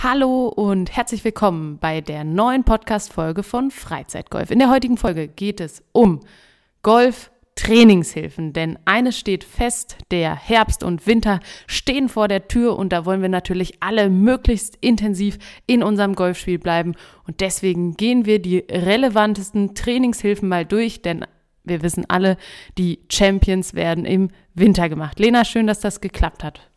Hallo und herzlich willkommen bei der neuen Podcast-Folge von Freizeitgolf. In der heutigen Folge geht es um Golf. Trainingshilfen, denn eines steht fest, der Herbst und Winter stehen vor der Tür und da wollen wir natürlich alle möglichst intensiv in unserem Golfspiel bleiben und deswegen gehen wir die relevantesten Trainingshilfen mal durch, denn wir wissen alle, die Champions werden im Winter gemacht. Lena, schön, dass das geklappt hat.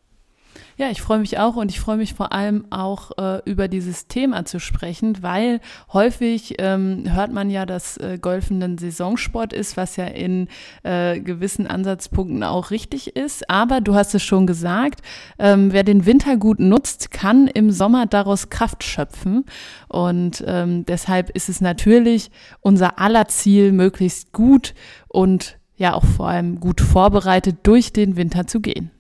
Ja, ich freue mich auch und ich freue mich vor allem auch äh, über dieses Thema zu sprechen, weil häufig ähm, hört man ja, dass äh, Golfen ein Saisonsport ist, was ja in äh, gewissen Ansatzpunkten auch richtig ist. Aber du hast es schon gesagt, ähm, wer den Winter gut nutzt, kann im Sommer daraus Kraft schöpfen. Und ähm, deshalb ist es natürlich unser aller Ziel, möglichst gut und ja auch vor allem gut vorbereitet durch den Winter zu gehen.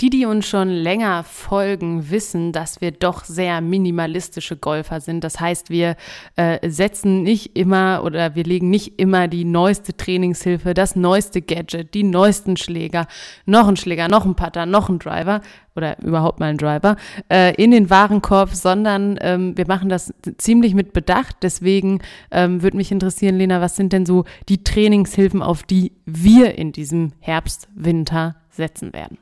Die, die uns schon länger folgen, wissen, dass wir doch sehr minimalistische Golfer sind. Das heißt, wir äh, setzen nicht immer oder wir legen nicht immer die neueste Trainingshilfe, das neueste Gadget, die neuesten Schläger, noch ein Schläger, noch ein Putter, noch ein Driver oder überhaupt mal ein Driver äh, in den Warenkorb, sondern ähm, wir machen das ziemlich mit Bedacht. Deswegen ähm, würde mich interessieren, Lena, was sind denn so die Trainingshilfen, auf die wir in diesem Herbst, Winter setzen werden?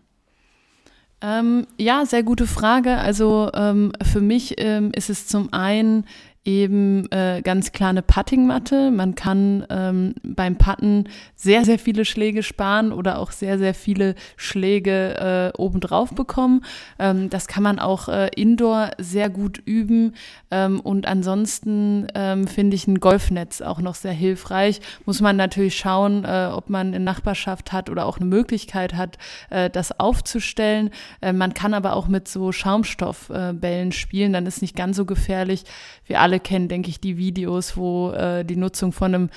Ähm, ja, sehr gute Frage. Also ähm, für mich ähm, ist es zum einen eben äh, ganz klar eine Puttingmatte. Man kann ähm, beim Putten sehr, sehr viele Schläge sparen oder auch sehr, sehr viele Schläge äh, obendrauf bekommen. Ähm, das kann man auch äh, indoor sehr gut üben. Ähm, und ansonsten ähm, finde ich ein Golfnetz auch noch sehr hilfreich. Muss man natürlich schauen, äh, ob man eine Nachbarschaft hat oder auch eine Möglichkeit hat, äh, das aufzustellen. Äh, man kann aber auch mit so Schaumstoffbällen spielen, dann ist nicht ganz so gefährlich. Wir alle kennen, denke ich, die Videos, wo äh, die Nutzung von einem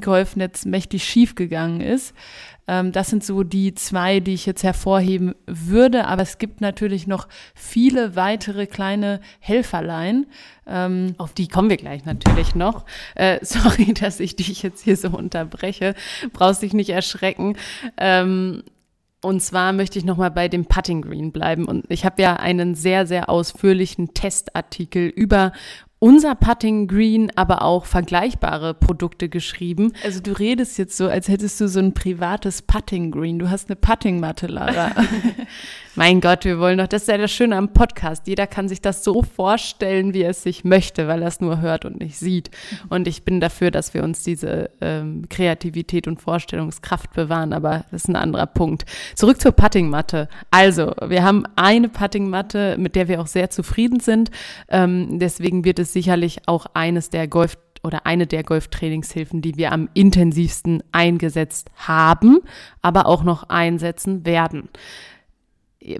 Golfnetz mächtig schief gegangen ist. Ähm, das sind so die zwei, die ich jetzt hervorheben würde. Aber es gibt natürlich noch viele weitere kleine Helferlein. Ähm, Auf die kommen wir gleich natürlich noch. Äh, sorry, dass ich dich jetzt hier so unterbreche. Brauchst dich nicht erschrecken. Ähm, und zwar möchte ich nochmal bei dem Putting Green bleiben. Und ich habe ja einen sehr, sehr ausführlichen Testartikel über unser Putting Green, aber auch vergleichbare Produkte geschrieben. Also du redest jetzt so, als hättest du so ein privates Putting Green. Du hast eine Putting Matte, Lara. mein Gott, wir wollen doch, das ist ja das Schöne am Podcast. Jeder kann sich das so vorstellen, wie er es sich möchte, weil er es nur hört und nicht sieht. Und ich bin dafür, dass wir uns diese ähm, Kreativität und Vorstellungskraft bewahren, aber das ist ein anderer Punkt. Zurück zur Puttingmatte. Also, wir haben eine Puttingmatte, mit der wir auch sehr zufrieden sind. Ähm, deswegen wird es sicherlich auch eines der Golf oder eine der Golftrainingshilfen, die wir am intensivsten eingesetzt haben, aber auch noch einsetzen werden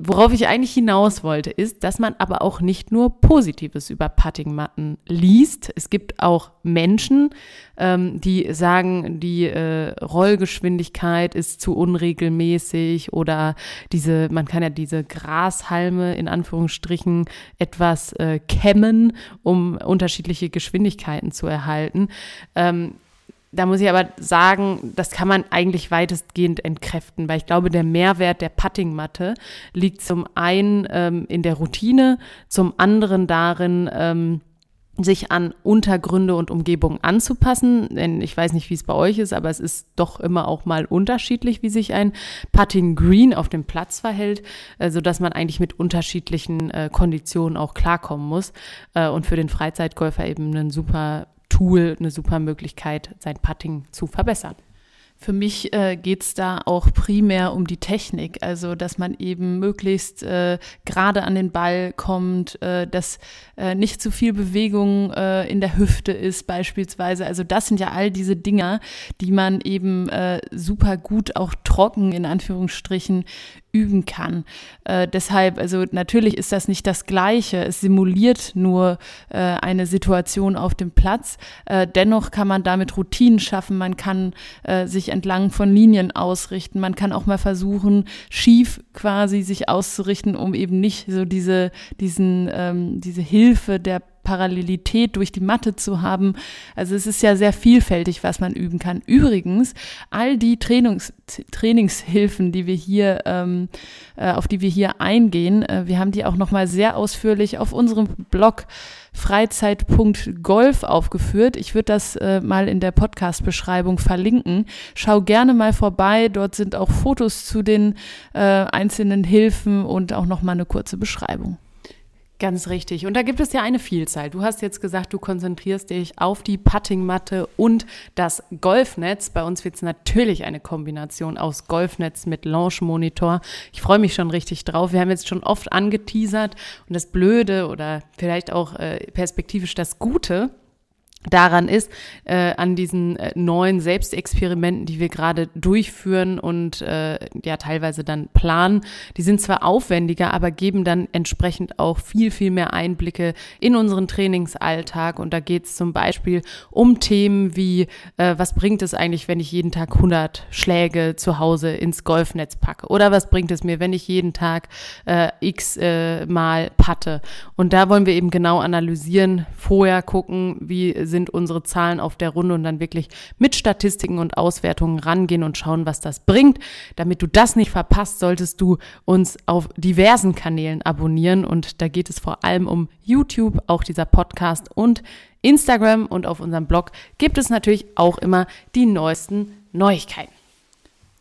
worauf ich eigentlich hinaus wollte, ist, dass man aber auch nicht nur Positives über Puttingmatten liest. Es gibt auch Menschen, ähm, die sagen, die äh, Rollgeschwindigkeit ist zu unregelmäßig oder diese, man kann ja diese Grashalme in Anführungsstrichen etwas äh, kämmen, um unterschiedliche Geschwindigkeiten zu erhalten. Ähm, da muss ich aber sagen, das kann man eigentlich weitestgehend entkräften, weil ich glaube, der Mehrwert der Puttingmatte liegt zum einen ähm, in der Routine, zum anderen darin, ähm, sich an Untergründe und Umgebung anzupassen. Denn ich weiß nicht, wie es bei euch ist, aber es ist doch immer auch mal unterschiedlich, wie sich ein Putting Green auf dem Platz verhält, äh, sodass man eigentlich mit unterschiedlichen äh, Konditionen auch klarkommen muss. Äh, und für den Freizeitgolfer eben ein super Tool eine super Möglichkeit, sein Putting zu verbessern. Für mich äh, geht es da auch primär um die Technik, also dass man eben möglichst äh, gerade an den Ball kommt, äh, dass äh, nicht zu viel Bewegung äh, in der Hüfte ist beispielsweise. Also das sind ja all diese Dinger, die man eben äh, super gut auch trocken in Anführungsstrichen üben kann. Äh, deshalb, also natürlich ist das nicht das Gleiche. Es simuliert nur äh, eine Situation auf dem Platz. Äh, dennoch kann man damit Routinen schaffen. Man kann äh, sich entlang von Linien ausrichten. Man kann auch mal versuchen, schief quasi sich auszurichten, um eben nicht so diese, diesen, ähm, diese Hilfe der Parallelität durch die Matte zu haben. Also es ist ja sehr vielfältig, was man üben kann. Übrigens, all die Trainings, Trainingshilfen, die wir hier, ähm, äh, auf die wir hier eingehen, äh, wir haben die auch nochmal sehr ausführlich auf unserem Blog Freizeit.golf aufgeführt. Ich würde das äh, mal in der Podcast-Beschreibung verlinken. Schau gerne mal vorbei. Dort sind auch Fotos zu den äh, einzelnen Hilfen und auch nochmal eine kurze Beschreibung. Ganz richtig. Und da gibt es ja eine Vielzahl. Du hast jetzt gesagt, du konzentrierst dich auf die Puttingmatte und das Golfnetz. Bei uns wird es natürlich eine Kombination aus Golfnetz mit Launch-Monitor. Ich freue mich schon richtig drauf. Wir haben jetzt schon oft angeteasert und das Blöde oder vielleicht auch äh, perspektivisch das Gute daran ist, äh, an diesen äh, neuen Selbstexperimenten, die wir gerade durchführen und äh, ja teilweise dann planen. Die sind zwar aufwendiger, aber geben dann entsprechend auch viel, viel mehr Einblicke in unseren Trainingsalltag. Und da geht es zum Beispiel um Themen wie, äh, was bringt es eigentlich, wenn ich jeden Tag 100 Schläge zu Hause ins Golfnetz packe? Oder was bringt es mir, wenn ich jeden Tag äh, x äh, Mal patte? Und da wollen wir eben genau analysieren, vorher gucken, wie sind unsere Zahlen auf der Runde und dann wirklich mit Statistiken und Auswertungen rangehen und schauen, was das bringt. Damit du das nicht verpasst, solltest du uns auf diversen Kanälen abonnieren und da geht es vor allem um YouTube, auch dieser Podcast und Instagram und auf unserem Blog gibt es natürlich auch immer die neuesten Neuigkeiten.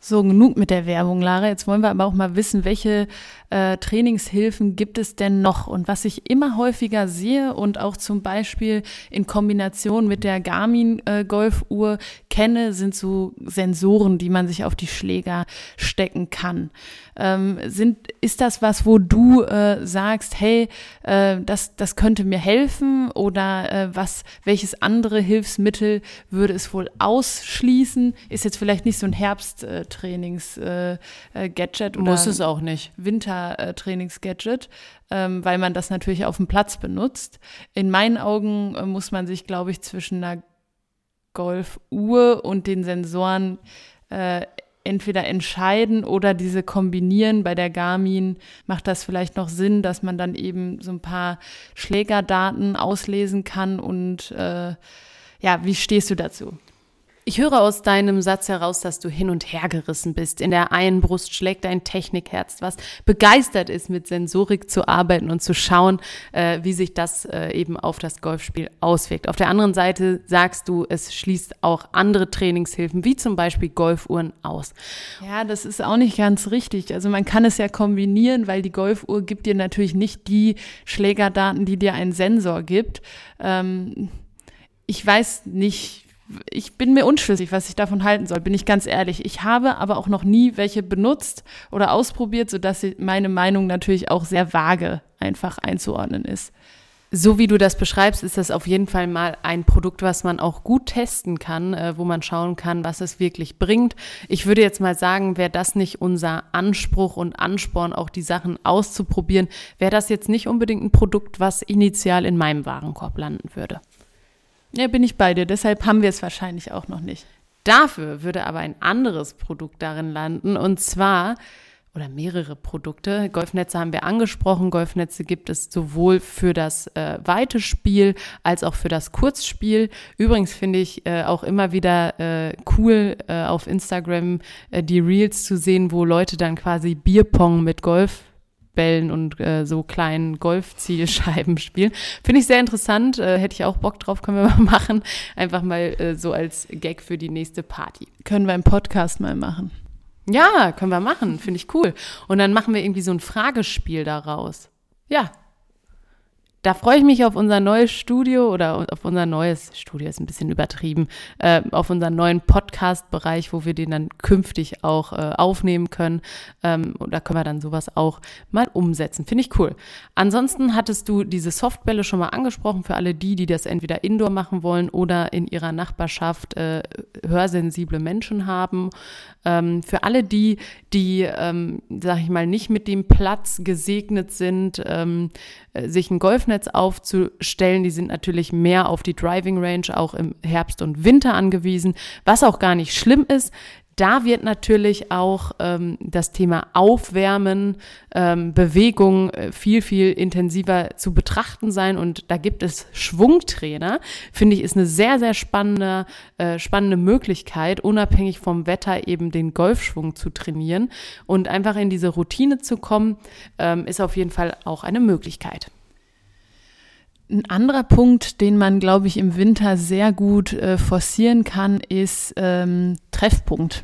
So, genug mit der Werbung, Lara. Jetzt wollen wir aber auch mal wissen, welche äh, Trainingshilfen gibt es denn noch? Und was ich immer häufiger sehe und auch zum Beispiel in Kombination mit der Garmin äh, kenne, sind so Sensoren, die man sich auf die Schläger stecken kann. Ähm, sind, ist das was, wo du äh, sagst, hey, äh, das, das könnte mir helfen oder äh, was, welches andere Hilfsmittel würde es wohl ausschließen? Ist jetzt vielleicht nicht so ein Herbsttrainings-Gadget äh, oder muss es auch nicht. Wintertrainingsgadget, ähm, weil man das natürlich auf dem Platz benutzt. In meinen Augen äh, muss man sich, glaube ich, zwischen einer Golfuhr und den Sensoren äh, entweder entscheiden oder diese kombinieren. Bei der Garmin macht das vielleicht noch Sinn, dass man dann eben so ein paar Schlägerdaten auslesen kann. Und äh, ja, wie stehst du dazu? Ich höre aus deinem Satz heraus, dass du hin und her gerissen bist. In der einen Brust schlägt dein Technikherz, was begeistert ist, mit Sensorik zu arbeiten und zu schauen, äh, wie sich das äh, eben auf das Golfspiel auswirkt. Auf der anderen Seite sagst du, es schließt auch andere Trainingshilfen, wie zum Beispiel Golfuhren, aus. Ja, das ist auch nicht ganz richtig. Also man kann es ja kombinieren, weil die Golfuhr gibt dir natürlich nicht die Schlägerdaten, die dir ein Sensor gibt. Ähm, ich weiß nicht, ich bin mir unschlüssig, was ich davon halten soll, bin ich ganz ehrlich. Ich habe aber auch noch nie welche benutzt oder ausprobiert, sodass meine Meinung natürlich auch sehr vage einfach einzuordnen ist. So wie du das beschreibst, ist das auf jeden Fall mal ein Produkt, was man auch gut testen kann, äh, wo man schauen kann, was es wirklich bringt. Ich würde jetzt mal sagen, wäre das nicht unser Anspruch und Ansporn, auch die Sachen auszuprobieren, wäre das jetzt nicht unbedingt ein Produkt, was initial in meinem Warenkorb landen würde. Ja, bin ich bei dir. Deshalb haben wir es wahrscheinlich auch noch nicht. Dafür würde aber ein anderes Produkt darin landen und zwar oder mehrere Produkte. Golfnetze haben wir angesprochen. Golfnetze gibt es sowohl für das äh, weite Spiel als auch für das Kurzspiel. Übrigens finde ich äh, auch immer wieder äh, cool äh, auf Instagram äh, die Reels zu sehen, wo Leute dann quasi Bierpong mit Golf Bällen und äh, so kleinen Golfzielscheiben spielen. Finde ich sehr interessant. Äh, hätte ich auch Bock drauf, können wir mal machen. Einfach mal äh, so als Gag für die nächste Party. Können wir im Podcast mal machen. Ja, können wir machen. Finde ich cool. Und dann machen wir irgendwie so ein Fragespiel daraus. Ja, da freue ich mich auf unser neues Studio oder auf unser neues Studio, ist ein bisschen übertrieben, äh, auf unseren neuen Podcast-Bereich, wo wir den dann künftig auch äh, aufnehmen können. Ähm, und da können wir dann sowas auch mal umsetzen. Finde ich cool. Ansonsten hattest du diese Softbälle schon mal angesprochen für alle die, die das entweder indoor machen wollen oder in ihrer Nachbarschaft äh, hörsensible Menschen haben. Ähm, für alle die, die, ähm, sag ich mal, nicht mit dem Platz gesegnet sind, ähm, äh, sich ein Golfnetz aufzustellen. Die sind natürlich mehr auf die Driving Range auch im Herbst und Winter angewiesen, was auch gar nicht schlimm ist, Da wird natürlich auch ähm, das Thema Aufwärmen, ähm, Bewegung äh, viel, viel intensiver zu betrachten sein. Und da gibt es Schwungtrainer, finde ich, ist eine sehr, sehr spannende, äh, spannende Möglichkeit, unabhängig vom Wetter eben den Golfschwung zu trainieren. Und einfach in diese Routine zu kommen, ähm, ist auf jeden Fall auch eine Möglichkeit. Ein anderer Punkt, den man, glaube ich, im Winter sehr gut äh, forcieren kann, ist ähm, Treffpunkt.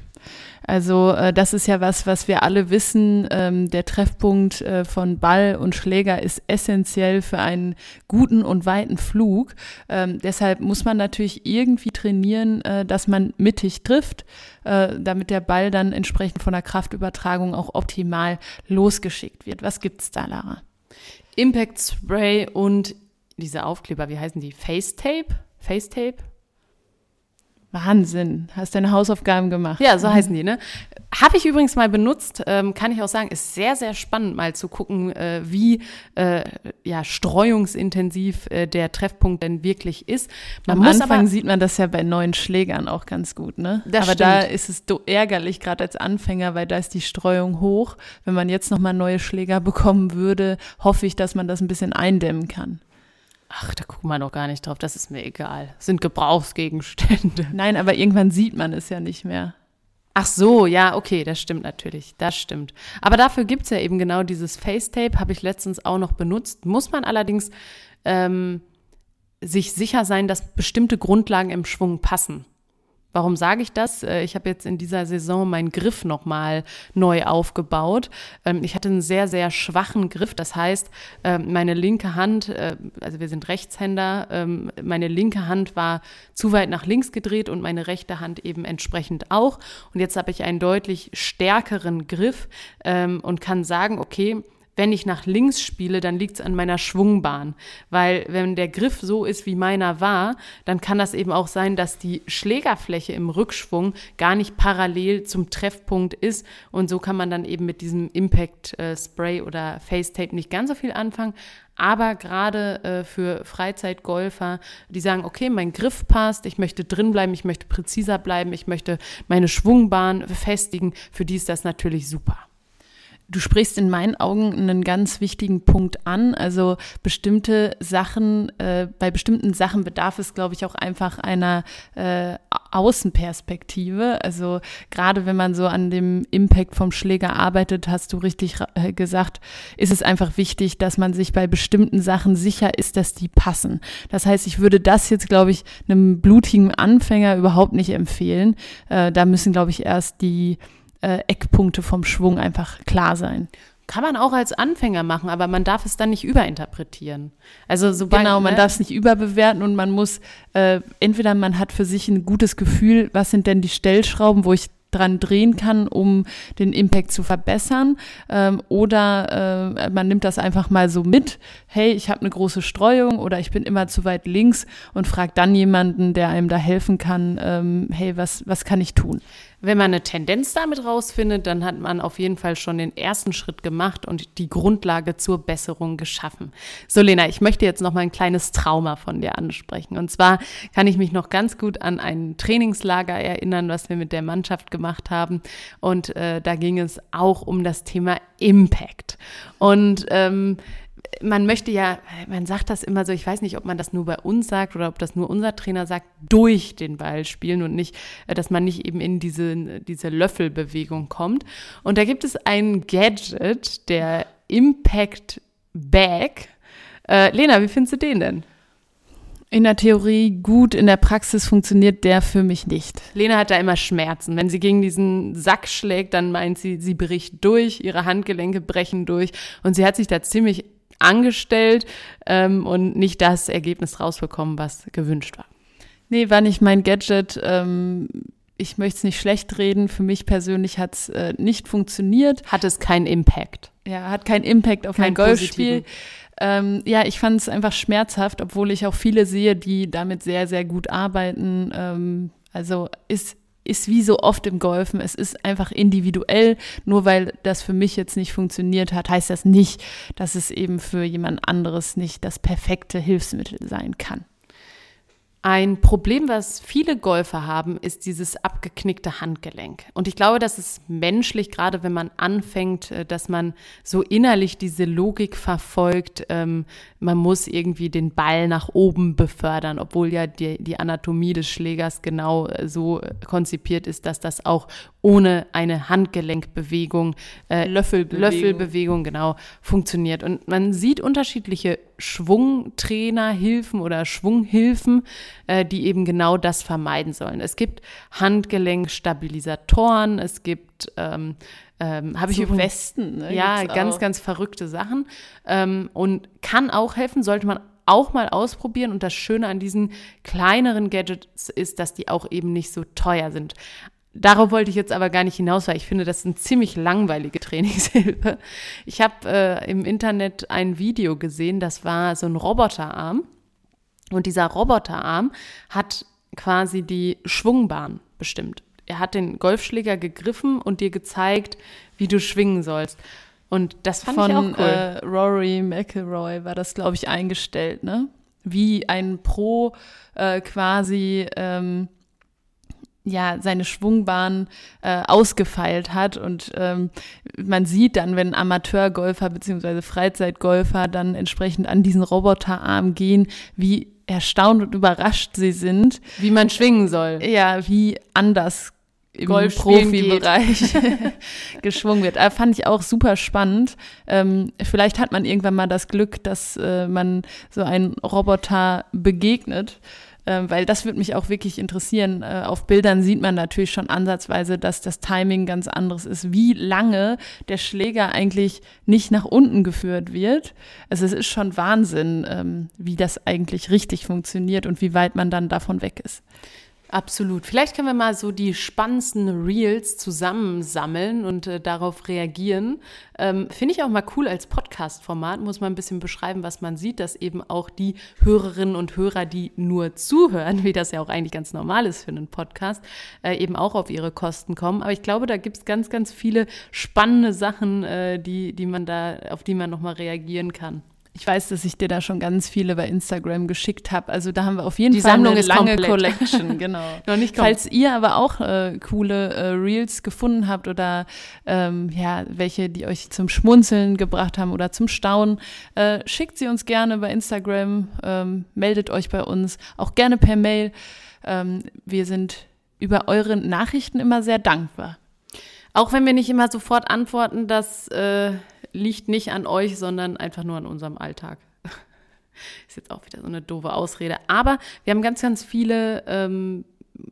Also äh, das ist ja was, was wir alle wissen. Ähm, der Treffpunkt äh, von Ball und Schläger ist essentiell für einen guten und weiten Flug. Ähm, deshalb muss man natürlich irgendwie trainieren, äh, dass man mittig trifft, äh, damit der Ball dann entsprechend von der Kraftübertragung auch optimal losgeschickt wird. Was gibt's da, Lara? Impact Spray und diese Aufkleber, wie heißen die? Face Tape? Face Tape? Wahnsinn, hast deine Hausaufgaben gemacht. Ja, so heißen die, ne? Habe ich übrigens mal benutzt, ähm, kann ich auch sagen, ist sehr, sehr spannend mal zu gucken, äh, wie äh, ja, streuungsintensiv äh, der Treffpunkt denn wirklich ist. Man Am Anfang aber, sieht man das ja bei neuen Schlägern auch ganz gut, ne? aber stimmt. da ist es ärgerlich, gerade als Anfänger, weil da ist die Streuung hoch. Wenn man jetzt nochmal neue Schläger bekommen würde, hoffe ich, dass man das ein bisschen eindämmen kann. Ach, da gucken wir noch gar nicht drauf, das ist mir egal. Das sind Gebrauchsgegenstände. Nein, aber irgendwann sieht man es ja nicht mehr. Ach so, ja, okay, das stimmt natürlich, das stimmt. Aber dafür gibt es ja eben genau dieses Facetape, habe ich letztens auch noch benutzt. Muss man allerdings ähm, sich sicher sein, dass bestimmte Grundlagen im Schwung passen. Warum sage ich das? Äh, ich habe jetzt in dieser Saison meinen Griff nochmal neu aufgebaut. Ähm, ich hatte einen sehr, sehr schwachen Griff. Das heißt, ähm, meine linke Hand, äh, also wir sind Rechtshänder, ähm, meine linke Hand war zu weit nach links gedreht und meine rechte Hand eben entsprechend auch. Und jetzt habe ich einen deutlich stärkeren Griff und kann sagen, okay, wenn ich nach links spiele, dann liegt es an meiner Schwungbahn. Weil wenn der Griff so ist, wie meiner war, dann kann das eben auch sein, dass die Schlägerfläche im Rückschwung gar nicht parallel zum Treffpunkt ist. Und so kann man dann eben mit diesem Impact äh, Spray oder Face Tape nicht ganz so viel anfangen. Aber gerade äh, für Freizeitgolfer, die sagen, okay, mein Griff passt, ich möchte drin bleiben, ich möchte präziser bleiben, ich möchte meine Schwungbahn festigen, für die ist das natürlich super. Du sprichst in meinen Augen einen ganz wichtigen Punkt an. Also bestimmte Sachen, äh, bei bestimmten Sachen bedarf es, glaube ich, auch einfach einer äh, Außenperspektive. Also gerade wenn man so an dem Impact vom Schläger arbeitet, hast du richtig äh, gesagt, ist es einfach wichtig, dass man sich bei bestimmten Sachen sicher ist, dass die passen. Das heißt, ich würde das jetzt, glaube ich, einem blutigen Anfänger überhaupt nicht empfehlen. Äh, da müssen, glaube ich, erst die äh, Eckpunkte vom Schwung einfach klar sein. Kann man auch als Anfänger machen, aber man darf es dann nicht überinterpretieren. Also sobald, genau, man ne? darf es nicht überbewerten und man muss äh, entweder man hat für sich ein gutes Gefühl, was sind denn die Stellschrauben, wo ich dran drehen kann, um den Impact zu verbessern. Ähm, oder äh, man nimmt das einfach mal so mit, hey, ich habe eine große Streuung oder ich bin immer zu weit links und fragt dann jemanden, der einem da helfen kann, ähm, hey, was, was kann ich tun? Wenn man eine Tendenz damit rausfindet, dann hat man auf jeden Fall schon den ersten Schritt gemacht und die Grundlage zur Besserung geschaffen. So, Lena, ich möchte jetzt noch mal ein kleines Trauma von dir ansprechen. Und zwar kann ich mich noch ganz gut an ein Trainingslager erinnern, was wir mit der Mannschaft gemacht haben. Und äh, da ging es auch um das Thema Impact. Und ähm, man möchte ja, man sagt das immer so, ich weiß nicht, ob man das nur bei uns sagt oder ob das nur unser Trainer sagt, durch den Ball spielen und nicht, äh, dass man nicht eben in diese, diese Löffelbewegung kommt. Und da gibt es ein Gadget, der Impact Bag. Äh, Lena, wie findest du den denn? In der Theorie gut, in der Praxis funktioniert der für mich nicht. Lena hat da immer Schmerzen. Wenn sie gegen diesen Sack schlägt, dann meint sie, sie bricht durch, ihre Handgelenke brechen durch. Und sie hat sich da ziemlich angestellt ähm, und nicht das Ergebnis rausbekommen, was gewünscht war. Nee, war nicht mein Gadget. Ähm, ich möchte es nicht schlecht reden. Für mich persönlich hat es äh, nicht funktioniert. Hat es keinen Impact? Ja, hat keinen Impact auf Kein mein Golfspiel. Ähm, ja, ich fand es einfach schmerzhaft, obwohl ich auch viele sehe, die damit sehr, sehr gut arbeiten. Ähm, also ist ist wie so oft im Golfen, es ist einfach individuell. Nur weil das für mich jetzt nicht funktioniert hat, heißt das nicht, dass es eben für jemand anderes nicht das perfekte Hilfsmittel sein kann. Ein Problem, was viele Golfer haben, ist dieses abgeknickte Handgelenk. Und ich glaube, das ist menschlich, gerade wenn man anfängt, äh, dass man so innerlich diese Logik verfolgt, ähm, man muss irgendwie den Ball nach oben befördern, obwohl ja die, die Anatomie des Schlägers genau äh, so konzipiert ist, dass das auch ohne eine Handgelenkbewegung, äh, Löffelbewegung. Löffelbewegung, genau, funktioniert. Und man sieht unterschiedliche Schwungtrainerhilfen oder Schwunghilfen, äh, die eben genau das vermeiden sollen. Es gibt Handgelenkstabilisatoren, es gibt ähm, ähm, habe ich übrigens Westen, ne? ja ganz auch. ganz verrückte Sachen ähm, und kann auch helfen, sollte man auch mal ausprobieren. Und das Schöne an diesen kleineren Gadgets ist, dass die auch eben nicht so teuer sind. Darauf wollte ich jetzt aber gar nicht hinaus, weil ich finde, das ist eine ziemlich langweilige Trainingshilfe. Ich habe äh, im Internet ein Video gesehen, das war so ein Roboterarm. Und dieser Roboterarm hat quasi die Schwungbahn bestimmt. Er hat den Golfschläger gegriffen und dir gezeigt, wie du schwingen sollst. Und das fand Von, cool. Äh, Rory McIlroy war das, glaube ich, eingestellt, ne? Wie ein Pro äh, quasi ähm, ja seine Schwungbahn äh, ausgefeilt hat und ähm, man sieht dann, wenn Amateurgolfer bzw. Freizeitgolfer dann entsprechend an diesen Roboterarm gehen, wie erstaunt und überrascht sie sind, wie man schwingen soll. Ja, wie anders im Profibereich geschwungen wird. Aber fand ich auch super spannend. Ähm, vielleicht hat man irgendwann mal das Glück, dass äh, man so einen Roboter begegnet weil das würde mich auch wirklich interessieren. Äh, auf Bildern sieht man natürlich schon ansatzweise, dass das Timing ganz anderes ist, wie lange der Schläger eigentlich nicht nach unten geführt wird. Also es ist schon Wahnsinn, ähm, wie das eigentlich richtig funktioniert und wie weit man dann davon weg ist. Absolut. Vielleicht können wir mal so die spannendsten Reels zusammensammeln und äh, darauf reagieren. Ähm, Finde ich auch mal cool als Podcast-Format. Muss man ein bisschen beschreiben, was man sieht, dass eben auch die Hörerinnen und Hörer, die nur zuhören, wie das ja auch eigentlich ganz normal ist für einen Podcast, äh, eben auch auf ihre Kosten kommen. Aber ich glaube, da gibt es ganz, ganz viele spannende Sachen, äh, die, die man da, auf die man nochmal reagieren kann. Ich weiß, dass ich dir da schon ganz viele bei Instagram geschickt habe. Also da haben wir auf jeden Die Fall Sammlung eine lange komplett. Collection, genau. Noch nicht Falls ihr aber auch äh, coole äh, Reels gefunden habt oder ähm, ja, welche, die euch zum Schmunzeln gebracht haben oder zum Staunen, äh, schickt sie uns gerne bei Instagram, ähm, meldet euch bei uns, auch gerne per Mail. Ähm, wir sind über eure Nachrichten immer sehr dankbar. Auch wenn wir nicht immer sofort antworten, dass äh, liegt nicht an euch, sondern einfach nur an unserem Alltag. Ist jetzt auch wieder so eine doofe Ausrede. Aber wir haben ganz, ganz viele ähm,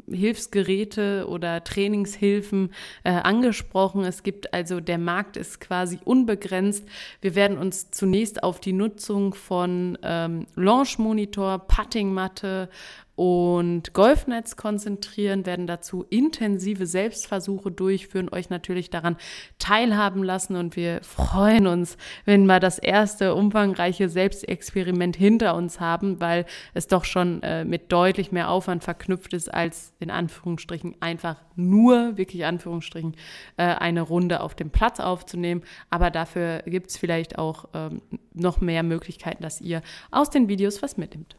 Hilfsgeräte oder Trainingshilfen äh, angesprochen. Es gibt also, der Markt ist quasi unbegrenzt. Wir werden uns zunächst auf die Nutzung von ähm, Launch Monitor, Puttingmatte und Golfnetz konzentrieren, werden dazu intensive Selbstversuche durchführen, euch natürlich daran teilhaben lassen und wir freuen uns, wenn wir das erste umfangreiche Selbstexperiment hinter uns haben, weil es doch schon äh, mit deutlich mehr Aufwand verknüpft ist, als in Anführungsstrichen einfach nur, wirklich Anführungsstrichen, äh, eine Runde auf dem Platz aufzunehmen. Aber dafür gibt es vielleicht auch ähm, noch mehr Möglichkeiten, dass ihr aus den Videos was mitnimmt.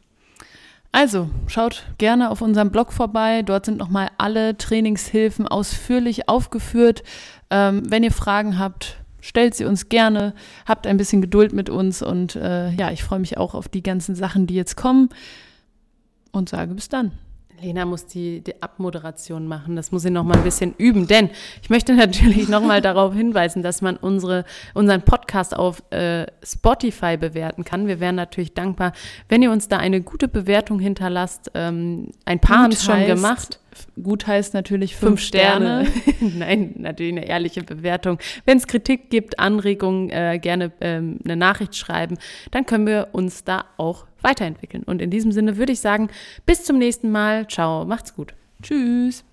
Also, schaut gerne auf unserem Blog vorbei. Dort sind nochmal alle Trainingshilfen ausführlich aufgeführt. Ähm, wenn ihr Fragen habt, stellt sie uns gerne. Habt ein bisschen Geduld mit uns und äh, ja, ich freue mich auch auf die ganzen Sachen, die jetzt kommen und sage bis dann. Lena muss die, die Abmoderation machen. Das muss sie noch mal ein bisschen üben. Denn ich möchte natürlich noch mal darauf hinweisen, dass man unsere, unseren Podcast auf äh, Spotify bewerten kann. Wir wären natürlich dankbar, wenn ihr uns da eine gute Bewertung hinterlasst. Ähm, ein paar haben es schon gemacht. Gut heißt natürlich fünf, fünf Sterne. Sterne. Nein, natürlich eine ehrliche Bewertung. Wenn es Kritik gibt, Anregungen, äh, gerne ähm, eine Nachricht schreiben. Dann können wir uns da auch weiterentwickeln. Und in diesem Sinne würde ich sagen, bis zum nächsten Mal. Ciao, macht's gut. Tschüss.